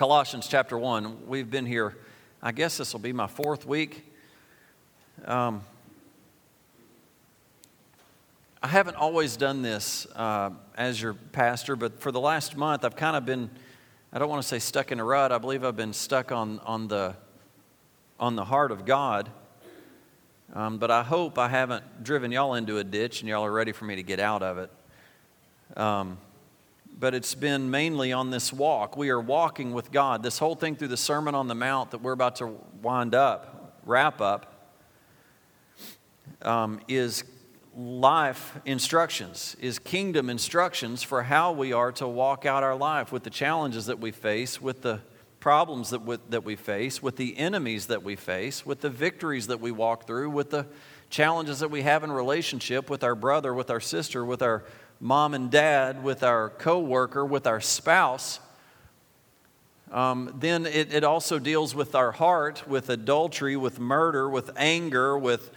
Colossians chapter 1. We've been here, I guess this will be my fourth week. Um, I haven't always done this uh, as your pastor, but for the last month, I've kind of been, I don't want to say stuck in a rut. I believe I've been stuck on, on, the, on the heart of God. Um, but I hope I haven't driven y'all into a ditch and y'all are ready for me to get out of it. Um, but it's been mainly on this walk. We are walking with God. This whole thing through the Sermon on the Mount that we're about to wind up, wrap up, um, is life instructions, is kingdom instructions for how we are to walk out our life with the challenges that we face, with the problems that that we face, with the enemies that we face, with the victories that we walk through, with the challenges that we have in relationship with our brother, with our sister, with our mom and dad, with our coworker, with our spouse. Um, then it, it also deals with our heart, with adultery, with murder, with anger, with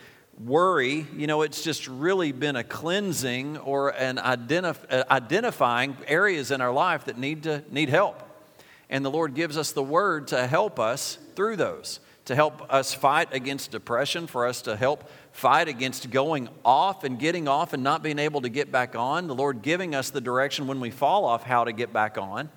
worry. You know, it's just really been a cleansing or an identif- uh, identifying areas in our life that need to need help. And the Lord gives us the word to help us through those, to help us fight against depression, for us to help fight against going off and getting off and not being able to get back on. The Lord giving us the direction when we fall off how to get back on.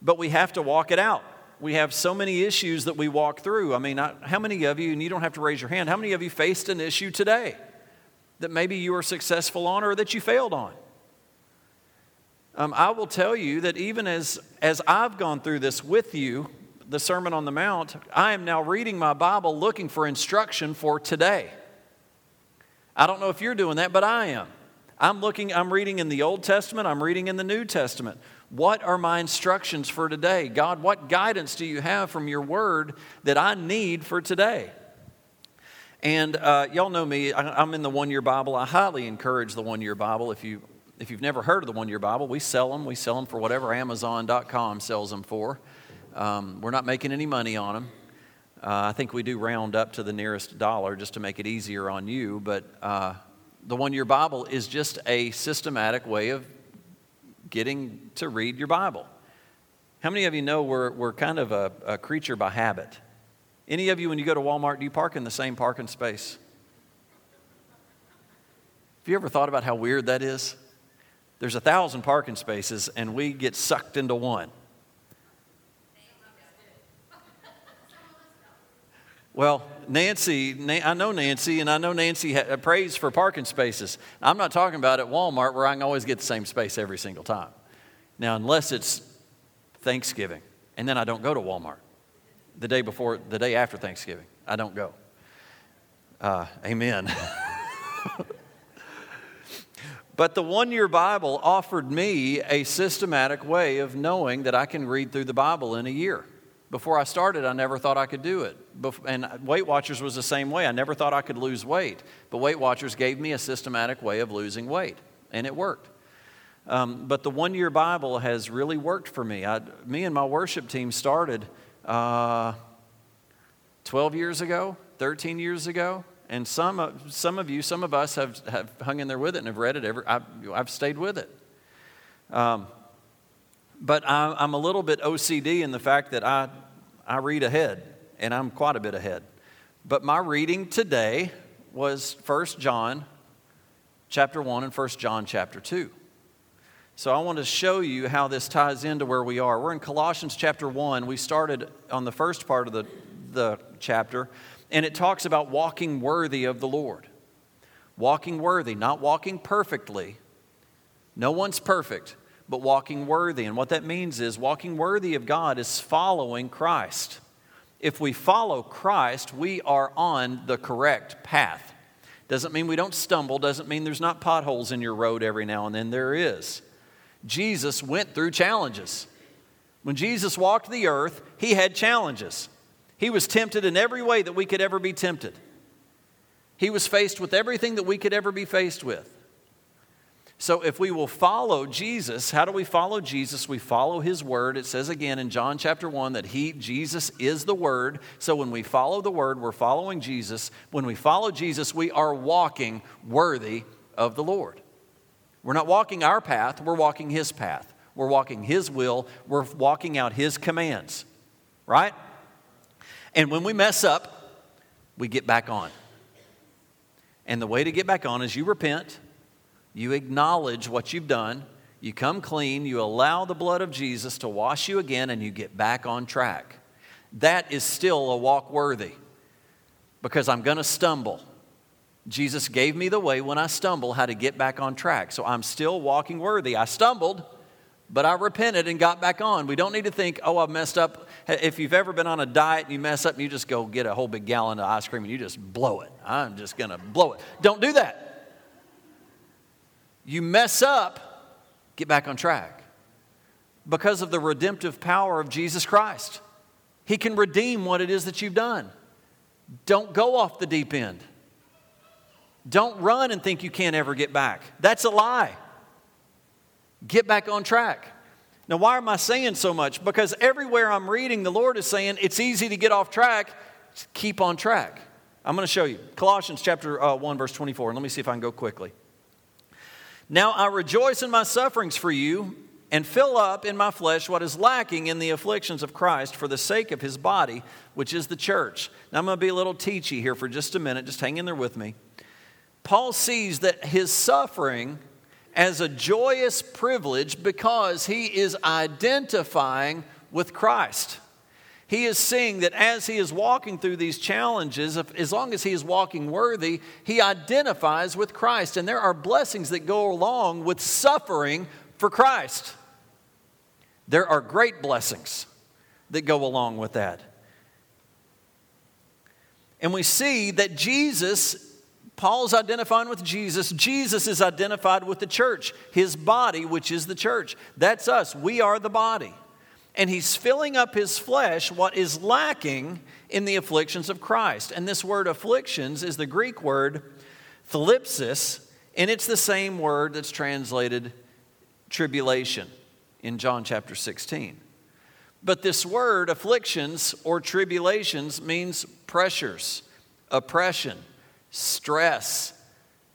But we have to walk it out. We have so many issues that we walk through. I mean, how many of you, and you don't have to raise your hand, how many of you faced an issue today that maybe you were successful on or that you failed on? Um, I will tell you that even as, as I've gone through this with you, the Sermon on the Mount, I am now reading my Bible looking for instruction for today. I don't know if you're doing that, but I am. I'm looking, I'm reading in the Old Testament, I'm reading in the New Testament. What are my instructions for today? God, what guidance do you have from your word that I need for today? And uh, y'all know me, I'm in the one year Bible. I highly encourage the one year Bible. If, you, if you've never heard of the one year Bible, we sell them. We sell them for whatever Amazon.com sells them for. Um, we're not making any money on them. Uh, I think we do round up to the nearest dollar just to make it easier on you, but uh, the one year Bible is just a systematic way of getting to read your Bible. How many of you know we're, we're kind of a, a creature by habit? Any of you, when you go to Walmart, do you park in the same parking space? Have you ever thought about how weird that is? There's a thousand parking spaces, and we get sucked into one. Well, Nancy, I know Nancy, and I know Nancy prays for parking spaces. I'm not talking about at Walmart where I can always get the same space every single time. Now, unless it's Thanksgiving, and then I don't go to Walmart. The day before, the day after Thanksgiving, I don't go. Uh, amen. but the one year Bible offered me a systematic way of knowing that I can read through the Bible in a year. Before I started, I never thought I could do it. And Weight Watchers was the same way. I never thought I could lose weight. But Weight Watchers gave me a systematic way of losing weight, and it worked. Um, but the one year Bible has really worked for me. I, me and my worship team started uh, 12 years ago, 13 years ago. And some, some of you, some of us have, have hung in there with it and have read it. Every, I've, I've stayed with it. Um, but I, I'm a little bit OCD in the fact that I I read ahead, and I'm quite a bit ahead. But my reading today was 1 John chapter 1 and 1 John chapter 2. So I want to show you how this ties into where we are. We're in Colossians chapter 1. We started on the first part of the, the chapter, and it talks about walking worthy of the Lord. Walking worthy, not walking perfectly. No one's perfect but walking worthy. And what that means is walking worthy of God is following Christ. If we follow Christ, we are on the correct path. Doesn't mean we don't stumble, doesn't mean there's not potholes in your road every now and then. There is. Jesus went through challenges. When Jesus walked the earth, he had challenges. He was tempted in every way that we could ever be tempted. He was faced with everything that we could ever be faced with. So, if we will follow Jesus, how do we follow Jesus? We follow his word. It says again in John chapter 1 that he, Jesus, is the word. So, when we follow the word, we're following Jesus. When we follow Jesus, we are walking worthy of the Lord. We're not walking our path, we're walking his path. We're walking His will. We're walking out His commands, right? And when we mess up, we get back on. And the way to get back on is you repent, you acknowledge what you've done, you come clean, you allow the blood of Jesus to wash you again, and you get back on track. That is still a walk worthy because I'm going to stumble. Jesus gave me the way when I stumble how to get back on track. So I'm still walking worthy. I stumbled, but I repented and got back on. We don't need to think, oh, I've messed up. If you've ever been on a diet and you mess up and you just go get a whole big gallon of ice cream and you just blow it, I'm just going to blow it. Don't do that. You mess up, get back on track because of the redemptive power of Jesus Christ. He can redeem what it is that you've done. Don't go off the deep end. Don't run and think you can't ever get back. That's a lie. Get back on track. Now, why am I saying so much? Because everywhere I'm reading, the Lord is saying it's easy to get off track. Keep on track. I'm going to show you. Colossians chapter uh, 1, verse 24. And let me see if I can go quickly. Now I rejoice in my sufferings for you and fill up in my flesh what is lacking in the afflictions of Christ for the sake of his body, which is the church. Now I'm going to be a little teachy here for just a minute. Just hang in there with me. Paul sees that his suffering as a joyous privilege because he is identifying with Christ. He is seeing that as he is walking through these challenges, as long as he is walking worthy, he identifies with Christ. And there are blessings that go along with suffering for Christ. There are great blessings that go along with that. And we see that Jesus Paul's identifying with Jesus. Jesus is identified with the church, his body, which is the church. That's us. We are the body. And he's filling up his flesh what is lacking in the afflictions of Christ. And this word afflictions is the Greek word thlipsis, and it's the same word that's translated tribulation in John chapter 16. But this word, afflictions or tribulations, means pressures, oppression stress,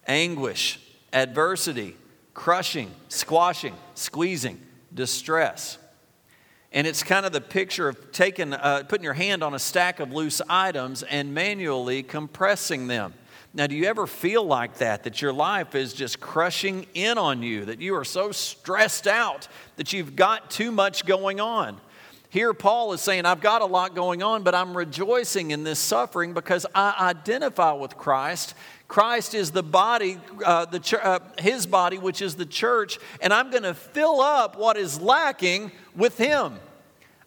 anguish, adversity, crushing, squashing, squeezing, distress. And it's kind of the picture of taking, uh, putting your hand on a stack of loose items and manually compressing them. Now, do you ever feel like that? That your life is just crushing in on you, that you are so stressed out that you've got too much going on? Here, Paul is saying, I've got a lot going on, but I'm rejoicing in this suffering because I identify with Christ. Christ is the body, uh, the ch- uh, his body, which is the church, and I'm going to fill up what is lacking with him.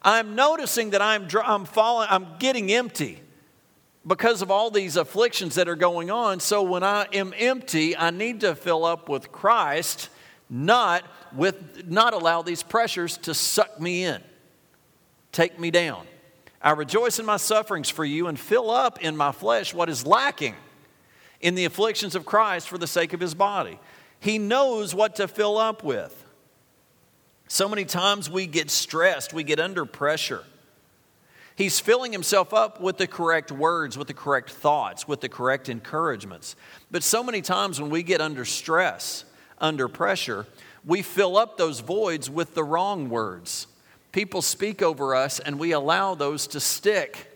I'm noticing that I'm, dr- I'm falling, I'm getting empty because of all these afflictions that are going on. So when I am empty, I need to fill up with Christ, not with not allow these pressures to suck me in take me down. I rejoice in my sufferings for you and fill up in my flesh what is lacking in the afflictions of Christ for the sake of his body. He knows what to fill up with. So many times we get stressed, we get under pressure. He's filling himself up with the correct words, with the correct thoughts, with the correct encouragements. But so many times when we get under stress, under pressure, we fill up those voids with the wrong words People speak over us and we allow those to stick.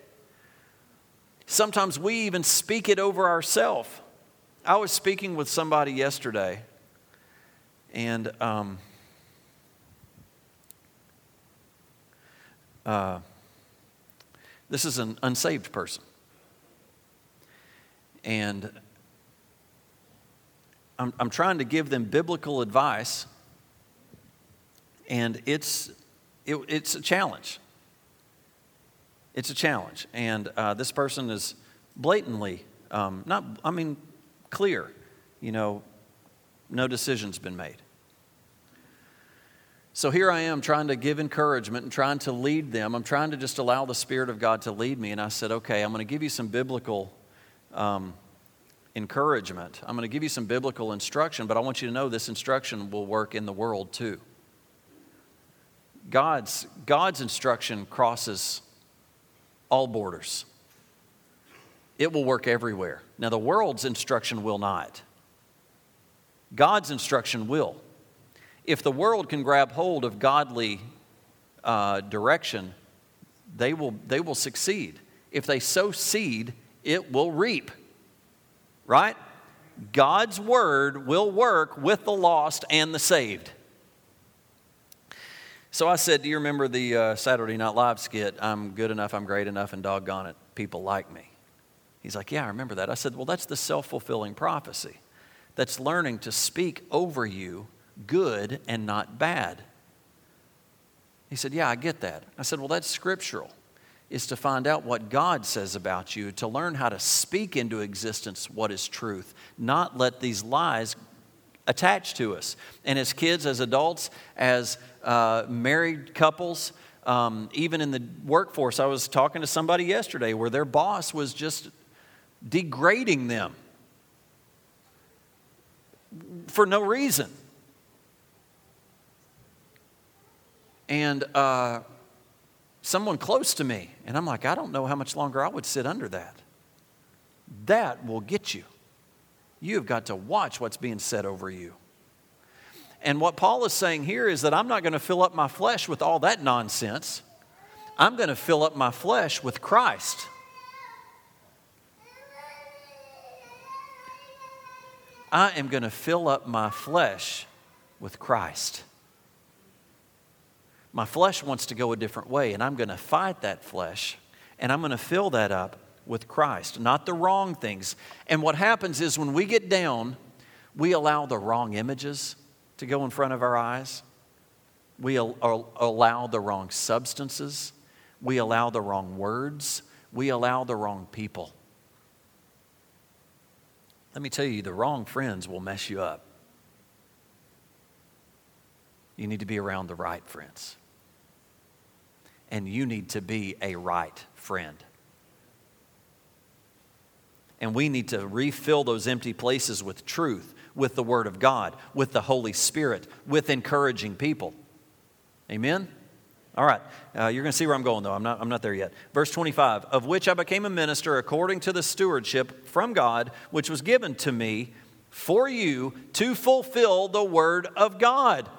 Sometimes we even speak it over ourselves. I was speaking with somebody yesterday, and um, uh, this is an unsaved person. And I'm, I'm trying to give them biblical advice, and it's it, it's a challenge. It's a challenge. And uh, this person is blatantly, um, not, I mean, clear, you know, no decision's been made. So here I am trying to give encouragement and trying to lead them. I'm trying to just allow the Spirit of God to lead me. And I said, okay, I'm going to give you some biblical um, encouragement. I'm going to give you some biblical instruction, but I want you to know this instruction will work in the world too. God's, God's instruction crosses all borders. It will work everywhere. Now, the world's instruction will not. God's instruction will. If the world can grab hold of godly uh, direction, they will, they will succeed. If they sow seed, it will reap. Right? God's word will work with the lost and the saved. So I said, Do you remember the uh, Saturday Night Live skit? I'm good enough, I'm great enough, and doggone it, people like me. He's like, Yeah, I remember that. I said, Well, that's the self fulfilling prophecy. That's learning to speak over you good and not bad. He said, Yeah, I get that. I said, Well, that's scriptural is to find out what God says about you, to learn how to speak into existence what is truth, not let these lies attach to us. And as kids, as adults, as uh, married couples, um, even in the workforce, I was talking to somebody yesterday where their boss was just degrading them for no reason. And uh, someone close to me. And I'm like, I don't know how much longer I would sit under that. That will get you. You've got to watch what's being said over you. And what Paul is saying here is that I'm not going to fill up my flesh with all that nonsense. I'm going to fill up my flesh with Christ. I am going to fill up my flesh with Christ my flesh wants to go a different way, and I'm going to fight that flesh, and I'm going to fill that up with Christ, not the wrong things. And what happens is when we get down, we allow the wrong images to go in front of our eyes. We al- allow the wrong substances. We allow the wrong words. We allow the wrong people. Let me tell you, the wrong friends will mess you up. You need to be around the right friends and you need to be a right friend. And we need to refill those empty places with truth, with the Word of God, with the Holy Spirit, with encouraging people. Amen? All right, uh, you're going to see where I'm going, though. I'm not, I'm not there yet. Verse 25 Of which I became a minister according to the stewardship from God, which was given to me for you to fulfill the Word of God.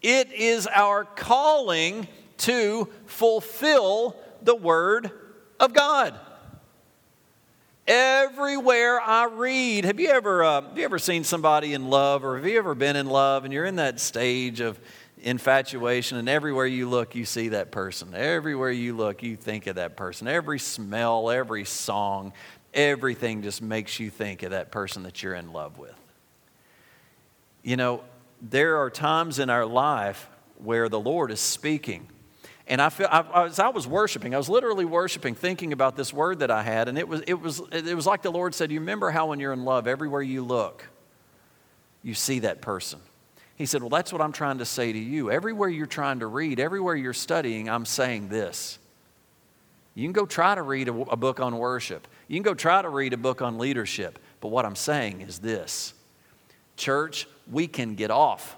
It is our calling to fulfill the Word of God. Everywhere I read, have you ever uh, have you ever seen somebody in love, or have you ever been in love, and you're in that stage of infatuation, and everywhere you look, you see that person. Everywhere you look, you think of that person. Every smell, every song, everything just makes you think of that person that you're in love with. You know, there are times in our life where the Lord is speaking and I feel, I, as I was worshiping, I was literally worshiping, thinking about this word that I had, and it was, it was, it was like the Lord said, You remember how when you're in love, everywhere you look, you see that person. He said, Well, that's what I'm trying to say to you. Everywhere you're trying to read, everywhere you're studying, I'm saying this. You can go try to read a, a book on worship, you can go try to read a book on leadership, but what I'm saying is this Church, we can get off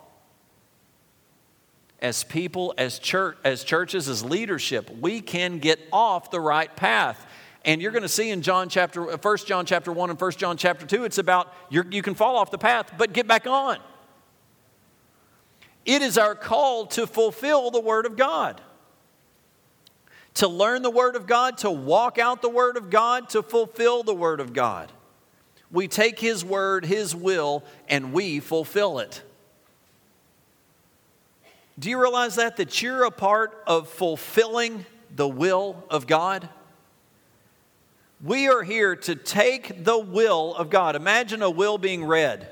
as people, as church, as churches, as leadership, we can get off the right path. And you're going to see in John chapter, uh, 1 John chapter 1 and 1 John chapter 2, it's about you can fall off the path, but get back on. It is our call to fulfill the Word of God, to learn the Word of God, to walk out the Word of God, to fulfill the Word of God. We take His Word, His will, and we fulfill it. Do you realize that? That you're a part of fulfilling the will of God? We are here to take the will of God. Imagine a will being read.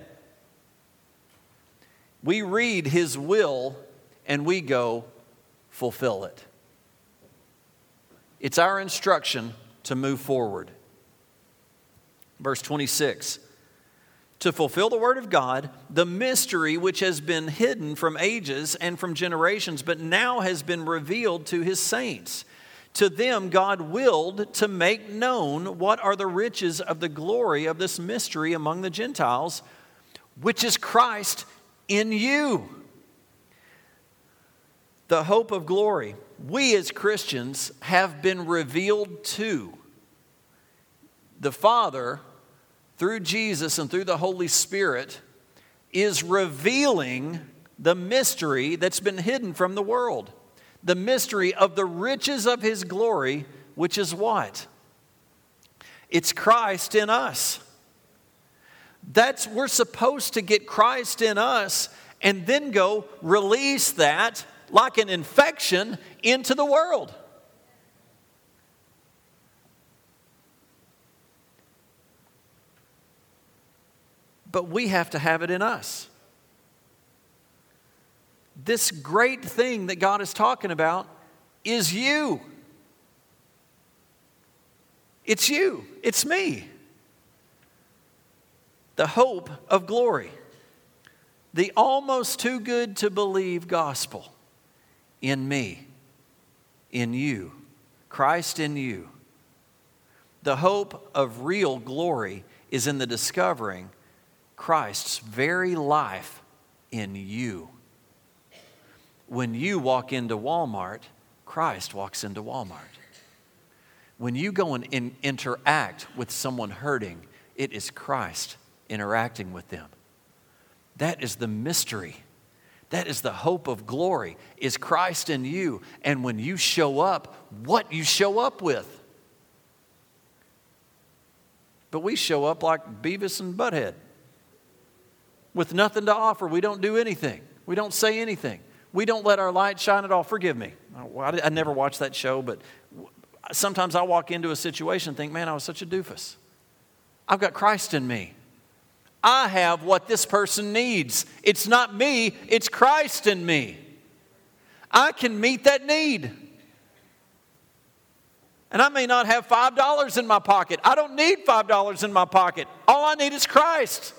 We read His will and we go fulfill it. It's our instruction to move forward. Verse 26 to fulfill the word of God, the mystery which has been hidden from ages and from generations, but now has been revealed to his saints. To them, God willed to make known what are the riches of the glory of this mystery among the Gentiles, which is Christ in you. The hope of glory. We as Christians have been revealed to. The Father through Jesus and through the Holy Spirit is revealing the mystery that's been hidden from the world. The mystery of the riches of his glory, which is what? It's Christ in us. That's we're supposed to get Christ in us and then go release that like an infection into the world. But we have to have it in us. This great thing that God is talking about is you. It's you, it's me. The hope of glory. The almost too good to believe gospel in me, in you, Christ in you. The hope of real glory is in the discovering Christ's very life in you. When you walk into Walmart, Christ walks into Walmart. When you go and in, interact with someone hurting, it is Christ interacting with them. That is the mystery. That is the hope of glory, is Christ in you. And when you show up, what you show up with. But we show up like Beavis and Butthead with nothing to offer. We don't do anything, we don't say anything. We don't let our light shine at all. Forgive me. I, never watched that show, but sometimes I walk into a situation and think, man, I was such a doofus. I've got Christ in me. I have what this person needs. It's not me, it's Christ in me. I can meet that need. And I may not have $5 in my pocket. I don't need $5 in my pocket. All I need is Christ.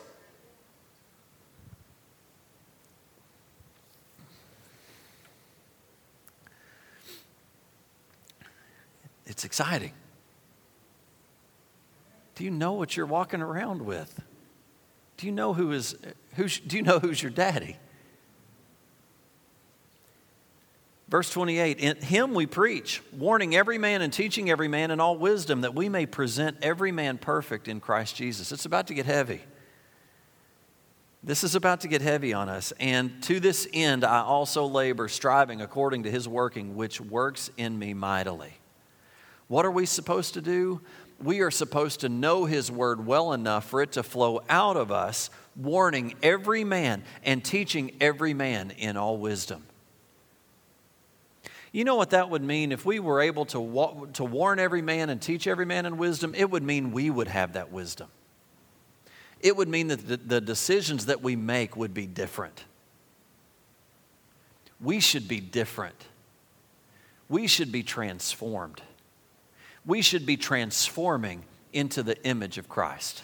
It's exciting. Do you know what you're walking around with? Do you know who is who's, do you know who's your daddy? Verse 28 In him we preach, warning every man and teaching every man in all wisdom, that we may present every man perfect in Christ Jesus. It's about to get heavy. This is about to get heavy on us. And to this end, I also labor, striving according to his working, which works in me mightily. What are we supposed to do? We are supposed to know His Word well enough for it to flow out of us, warning every man and teaching every man in all wisdom. You know what that would mean? If we were able to, to warn every man and teach every man in wisdom, it would mean we would have that wisdom. It would mean that the, the decisions that we make would be different. We should be different. We should be transformed we should be transforming into the image of Christ.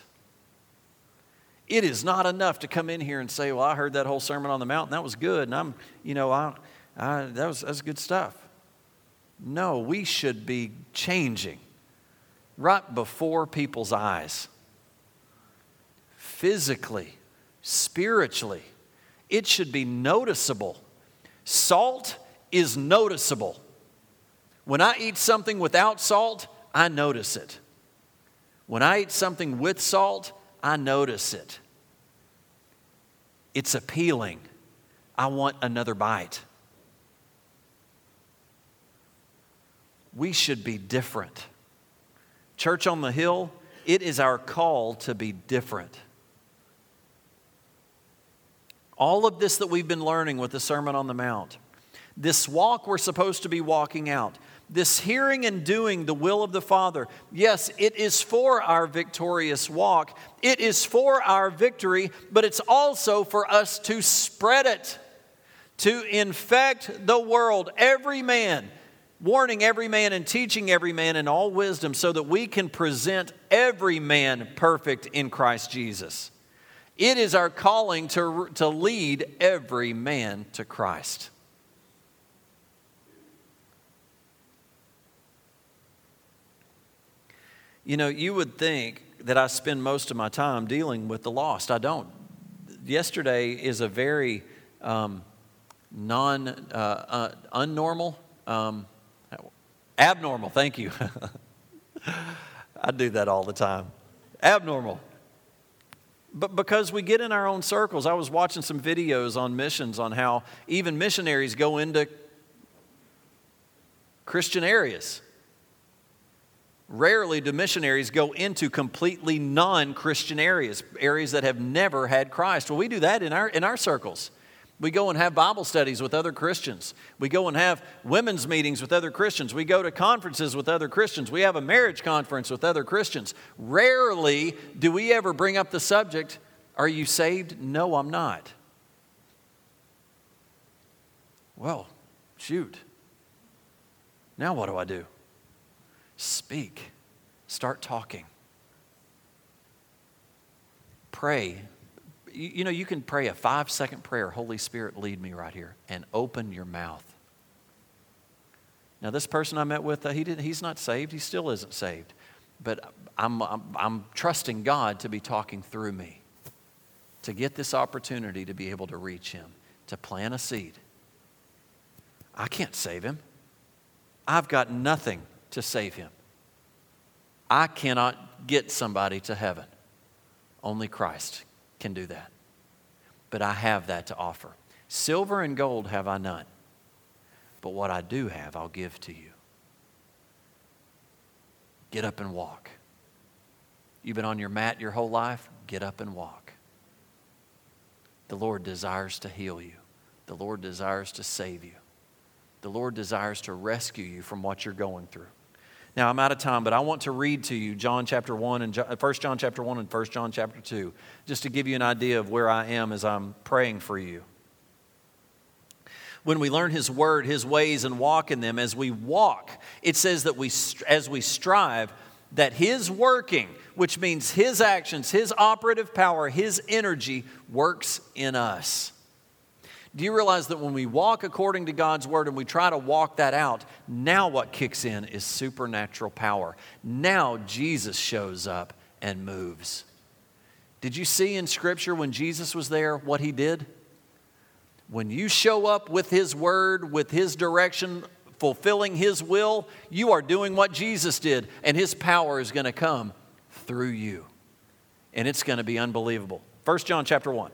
It is not enough to come in here and say, Well, I heard that whole Sermon on the Mount, and that was good, and I'm, you know, I, I, that, was, that was good stuff. No, we should be changing right before people's eyes. Physically, spiritually, it should be noticeable. Salt is noticeable. When I eat something without salt, I notice it. When I eat something with salt, I notice it. It's appealing. I want another bite. We should be different. Church on the Hill, it is our call to be different. All of this that we've been learning with the Sermon on the Mount, this walk we're supposed to be walking out, this hearing and doing the will of the Father, yes, it is for our victorious walk. It is for our victory, but it's also for us to spread it, to infect the world, every man, warning every man and teaching every man in all wisdom, so that we can present every man perfect in Christ Jesus. It is our calling to, to lead every man to Christ. You know, you would think that I spend most of my time dealing with the lost. I don't. Yesterday is a very um, non, uh, uh, unnormal, um, abnormal, thank you. I do that all the time. Abnormal. But because we get in our own circles, I was watching some videos on missions on how even missionaries go into Christian areas. Rarely do missionaries go into completely non Christian areas, areas that have never had Christ. Well, we do that in our, in our circles. We go and have Bible studies with other Christians. We go and have women's meetings with other Christians. We go to conferences with other Christians. We have a marriage conference with other Christians. Rarely do we ever bring up the subject Are you saved? No, I'm not. Well, shoot. Now what do I do? Speak, start talking. Pray you, know, you can pray a five second prayer, Holy Spirit, lead me right here, and open your mouth. Now, this person I met with, uh, he did, he's not saved. He still isn't saved. But I'm, I'm, I'm trusting God to be talking through me, to get this opportunity to be able to reach him, to plant a seed. I can't save him. I've got nothing to save him. I cannot get somebody to heaven. Only Christ can do that. But I have that to offer. Silver and gold have I none. But what I do have, I'll give to you. Get up and walk. You've been on your mat your whole life? Get up and walk. The Lord desires to heal you, the Lord desires to save you, the Lord desires to rescue you from what you're going through. Now, I'm out of time, but I want to read to you John chapter 1 and 1 uh, John chapter 1 and 1 John chapter 2, just to give you an idea of where I am as I'm praying for you. When we learn His word, His ways, and walk in them, as we walk, it says that we, as we strive, that His working, which means His actions, His operative power, His energy works in us. Do you realize that when we walk according to God's word and we try to walk that out, now what kicks in is supernatural power. Now Jesus shows up and moves. Did you see in Scripture when Jesus was there what he did? When you show up with his word, with his direction, fulfilling his will, you are doing what Jesus did, and his power is going to come through you. And it's going to be unbelievable. 1 John chapter 1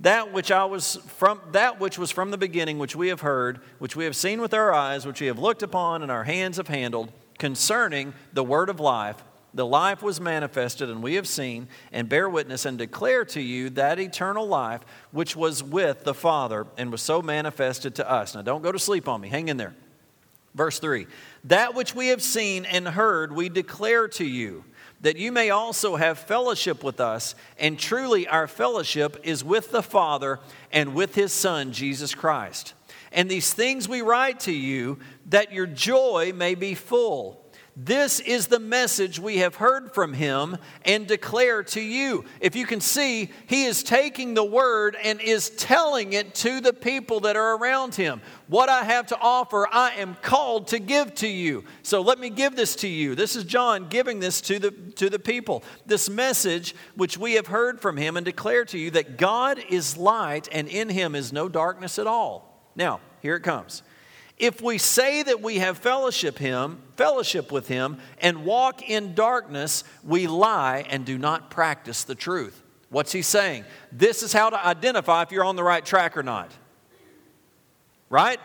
that which I was from that which was from the beginning which we have heard which we have seen with our eyes which we have looked upon and our hands have handled concerning the word of life the life was manifested and we have seen and bear witness and declare to you that eternal life which was with the father and was so manifested to us. Now don't go to sleep on me. Hang in there. Verse 3 that which we have seen and heard we declare to you that you may also have fellowship with us. And truly, our fellowship is with the Father and with his Son, Jesus Christ. And these things we write to you that your joy may be full. This is the message we have heard from him and declare to you. If you can see, he is taking the word and is telling it to the people that are around him. What I have to offer, I am called to give to you. So let me give this to you. This is John giving this to the, to the people. This message which we have heard from him and declare to you that God is light and in him is no darkness at all. Now, here it comes. If we say that we have fellowship him, fellowship with him and walk in darkness, we lie and do not practice the truth. What's he saying? This is how to identify if you're on the right track or not. Right?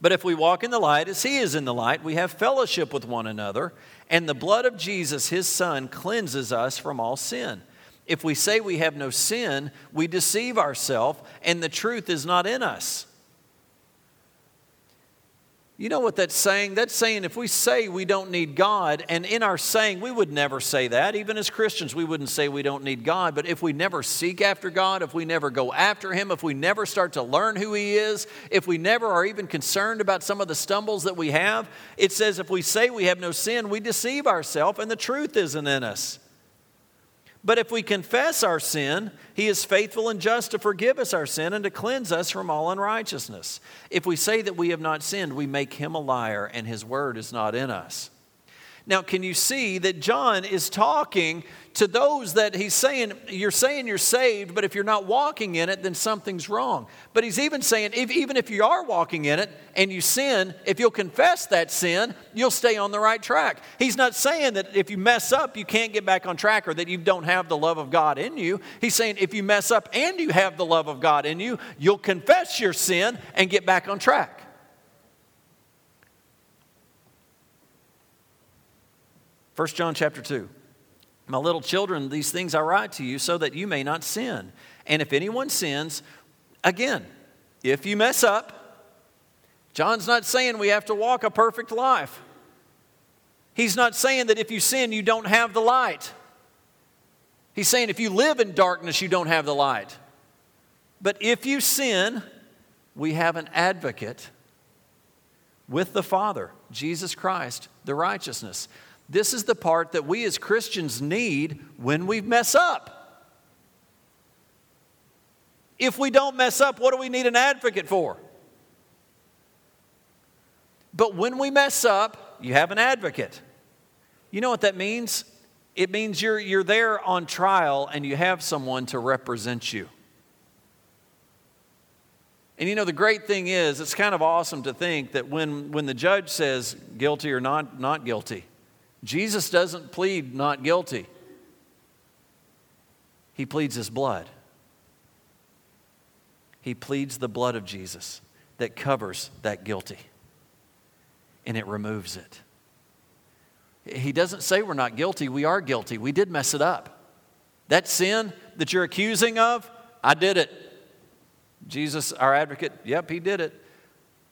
But if we walk in the light as he is in the light, we have fellowship with one another, and the blood of Jesus, his son, cleanses us from all sin. If we say we have no sin, we deceive ourselves, and the truth is not in us. You know what that's saying? That's saying if we say we don't need God, and in our saying, we would never say that. Even as Christians, we wouldn't say we don't need God. But if we never seek after God, if we never go after Him, if we never start to learn who He is, if we never are even concerned about some of the stumbles that we have, it says if we say we have no sin, we deceive ourselves and the truth isn't in us. But if we confess our sin, he is faithful and just to forgive us our sin and to cleanse us from all unrighteousness. If we say that we have not sinned, we make him a liar and his word is not in us. Now, can you see that John is talking to those that he's saying, You're saying you're saved, but if you're not walking in it, then something's wrong. But he's even saying, if, Even if you are walking in it and you sin, if you'll confess that sin, you'll stay on the right track. He's not saying that if you mess up, you can't get back on track or that you don't have the love of God in you. He's saying, If you mess up and you have the love of God in you, you'll confess your sin and get back on track. 1 John chapter 2. My little children, these things I write to you so that you may not sin. And if anyone sins, again, if you mess up, John's not saying we have to walk a perfect life. He's not saying that if you sin, you don't have the light. He's saying if you live in darkness, you don't have the light. But if you sin, we have an advocate with the Father, Jesus Christ, the righteousness. This is the part that we as Christians need when we mess up. If we don't mess up, what do we need an advocate for? But when we mess up, you have an advocate. You know what that means? It means you're, you're there on trial and you have someone to represent you. And you know, the great thing is, it's kind of awesome to think that when, when the judge says guilty or not, not guilty, Jesus doesn't plead not guilty, he pleads his blood. He pleads the blood of Jesus that covers that guilty and it removes it. He doesn't say we're not guilty, we are guilty. We did mess it up. That sin that you're accusing of, I did it. Jesus, our advocate, yep, he did it.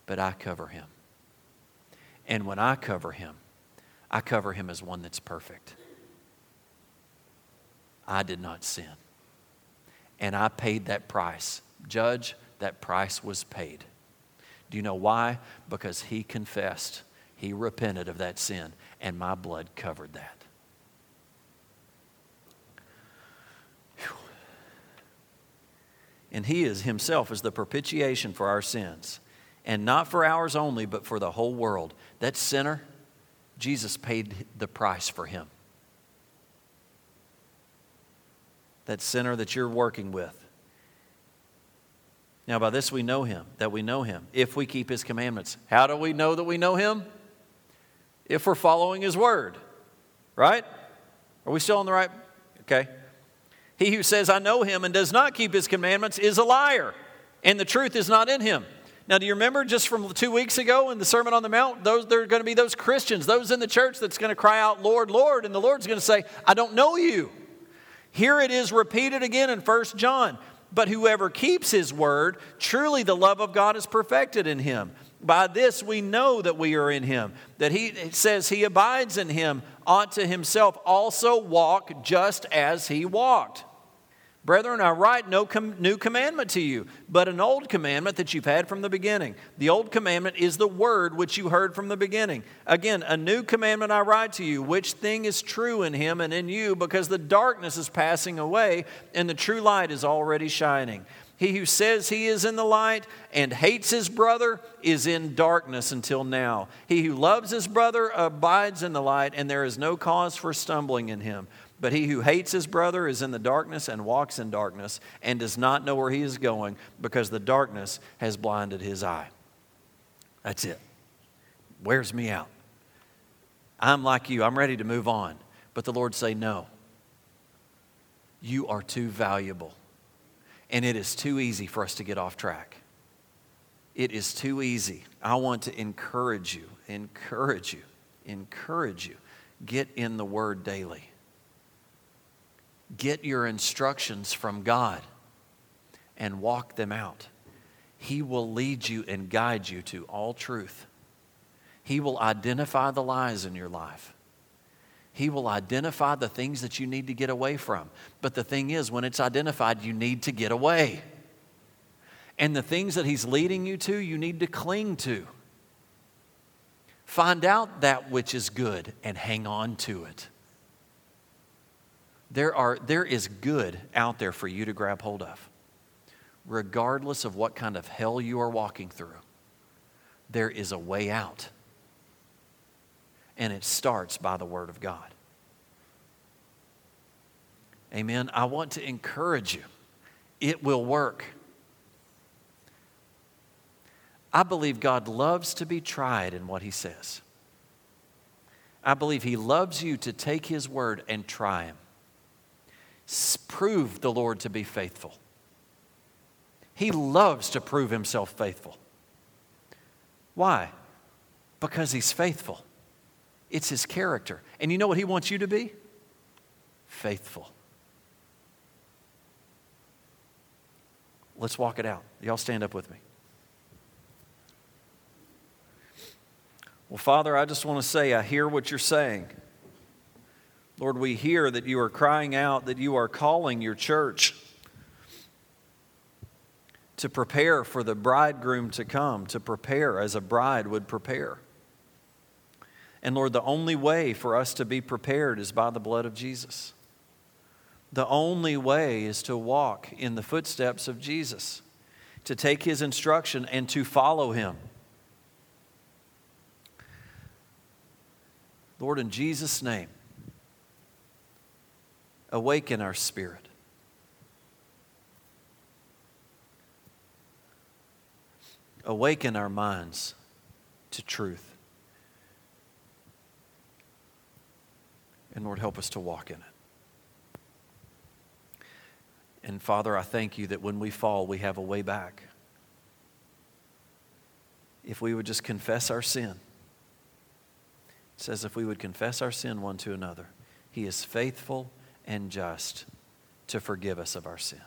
But I cover him. And when I cover him, I cover him as one that's perfect. I did not sin. And I paid that price. Judge, that price was paid. Do you know why? Because he confessed, he repented of that sin, and my blood covered that. And he is himself is the propitiation for our sins, and not for ours only, but for the whole world. That sinner, Jesus paid the price for him. That sinner that you're working with. Now, by this we know him, that we know him, if we keep his commandments. How do we know that we know him? If we're following his word, right? Are we still on the right? Okay. He who says, I know him and does not keep his commandments is a liar, and the truth is not in him. Now, do you remember just from two weeks ago in the Sermon on the Mount? Those there are going to be those Christians, those in the church that's going to cry out, Lord, Lord, and the Lord's going to say, I don't know you. Here it is repeated again in First John. But whoever keeps his word, truly the love of God is perfected in him. By this we know that we are in him, that he says he abides in him, ought to himself also walk just as he walked. Brethren, I write no com- new commandment to you, but an old commandment that you've had from the beginning. The old commandment is the word which you heard from the beginning. Again, a new commandment I write to you, which thing is true in him and in you, because the darkness is passing away and the true light is already shining. He who says he is in the light and hates his brother is in darkness until now. He who loves his brother abides in the light, and there is no cause for stumbling in him. But he who hates his brother is in the darkness and walks in darkness and does not know where he is going because the darkness has blinded his eye. That's it. Wears me out. I'm like you, I'm ready to move on. But the Lord say, No. You are too valuable. And it is too easy for us to get off track. It is too easy. I want to encourage you, encourage you, encourage you. Get in the Word daily. Get your instructions from God and walk them out. He will lead you and guide you to all truth. He will identify the lies in your life. He will identify the things that you need to get away from. But the thing is, when it's identified, you need to get away. And the things that He's leading you to, you need to cling to. Find out that which is good and hang on to it. There, are, there is good out there for you to grab hold of. Regardless of what kind of hell you are walking through, there is a way out. and it starts by the Word of God. Amen. I want to encourage you, it will work. I believe God loves to be tried in what He says. I believe He loves you to take His word and try Him. Prove the Lord to be faithful. He loves to prove Himself faithful. Why? Because He's faithful. It's His character. And you know what He wants you to be? Faithful. Let's walk it out. Y'all stand up with me. Well, Father, I just want to say, I hear what you're saying. Lord, we hear that you are crying out, that you are calling your church to prepare for the bridegroom to come, to prepare as a bride would prepare. And Lord, the only way for us to be prepared is by the blood of Jesus. The only way is to walk in the footsteps of Jesus, to take his instruction and to follow him. Lord, in Jesus' name, awaken our spirit. Awaken our minds to truth. And Lord, help us to walk in it. And Father, I thank you that when we fall, we have a way back. If we would just confess our sin it says, if we would confess our sin one to another, He is faithful and just to forgive us of our sin.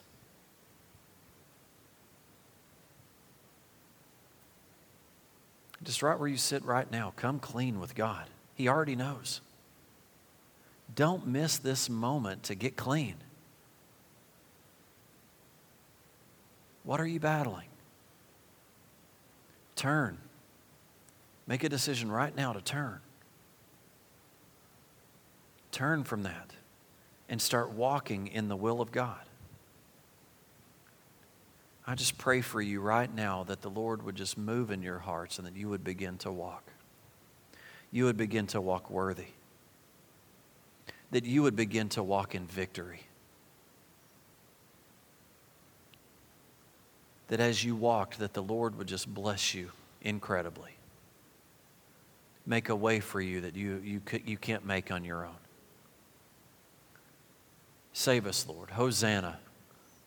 Just right where you sit right now, come clean with God. He already knows. Don't miss this moment to get clean. What are you battling? Turn. Make a decision right now to turn. Turn from that and start walking in the will of God. I just pray for you right now that the Lord would just move in your hearts and that you would begin to walk. You would begin to walk worthy. That you would begin to walk in victory. That as you walked, that the Lord would just bless you incredibly. Make a way for you that you, you, you can't make on your own. Save us, Lord. Hosanna,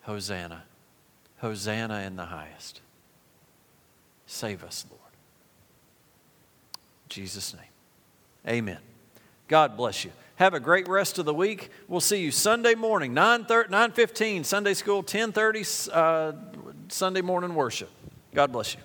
Hosanna, Hosanna in the highest. Save us, Lord. In Jesus' name. Amen. God bless you. Have a great rest of the week. We'll see you Sunday morning, 9, 9 15, Sunday school, 10 30, uh, Sunday morning worship. God bless you.